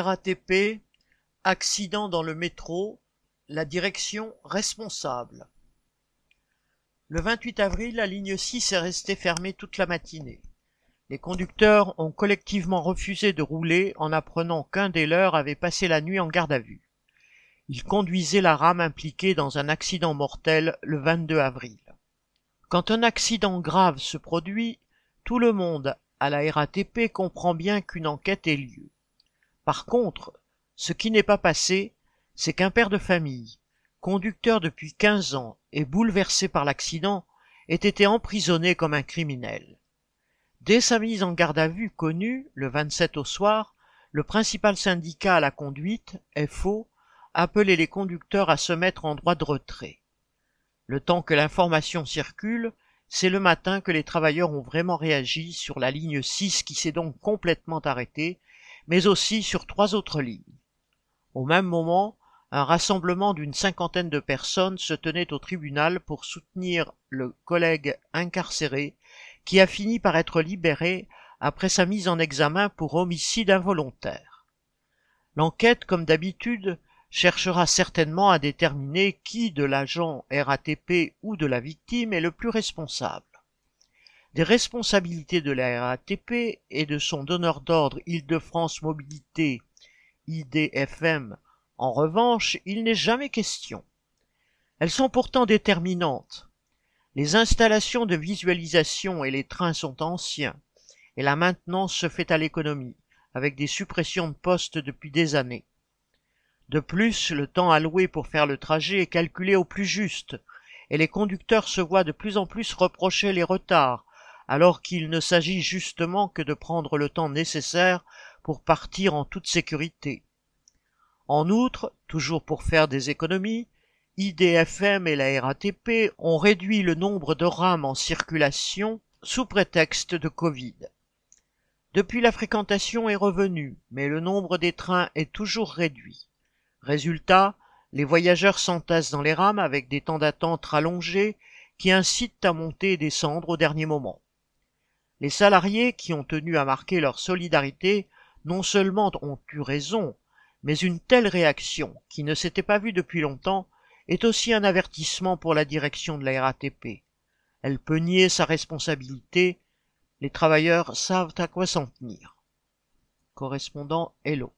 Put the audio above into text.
RATP, accident dans le métro, la direction responsable. Le 28 avril, la ligne 6 est restée fermée toute la matinée. Les conducteurs ont collectivement refusé de rouler en apprenant qu'un des leurs avait passé la nuit en garde à vue. Il conduisait la rame impliquée dans un accident mortel le 22 avril. Quand un accident grave se produit, tout le monde à la RATP comprend bien qu'une enquête ait lieu. Par contre, ce qui n'est pas passé, c'est qu'un père de famille, conducteur depuis quinze ans et bouleversé par l'accident, ait été emprisonné comme un criminel. Dès sa mise en garde à vue connue, le 27 au soir, le principal syndicat à la conduite, FO, appelait les conducteurs à se mettre en droit de retrait. Le temps que l'information circule, c'est le matin que les travailleurs ont vraiment réagi sur la ligne 6 qui s'est donc complètement arrêtée mais aussi sur trois autres lignes. Au même moment, un rassemblement d'une cinquantaine de personnes se tenait au tribunal pour soutenir le collègue incarcéré qui a fini par être libéré après sa mise en examen pour homicide involontaire. L'enquête, comme d'habitude, cherchera certainement à déterminer qui de l'agent RATP ou de la victime est le plus responsable. Des responsabilités de la RATP et de son donneur d'ordre Île-de-France Mobilité, IDFM, en revanche, il n'est jamais question. Elles sont pourtant déterminantes. Les installations de visualisation et les trains sont anciens, et la maintenance se fait à l'économie, avec des suppressions de postes depuis des années. De plus, le temps alloué pour faire le trajet est calculé au plus juste, et les conducteurs se voient de plus en plus reprocher les retards, alors qu'il ne s'agit justement que de prendre le temps nécessaire pour partir en toute sécurité. En outre, toujours pour faire des économies, IDFM et la RATP ont réduit le nombre de rames en circulation sous prétexte de Covid. Depuis la fréquentation est revenue, mais le nombre des trains est toujours réduit. Résultat, les voyageurs s'entassent dans les rames avec des temps d'attente rallongés qui incitent à monter et descendre au dernier moment. Les salariés qui ont tenu à marquer leur solidarité non seulement ont eu raison, mais une telle réaction, qui ne s'était pas vue depuis longtemps, est aussi un avertissement pour la direction de la RATP. Elle peut nier sa responsabilité, les travailleurs savent à quoi s'en tenir. Correspondant Hello.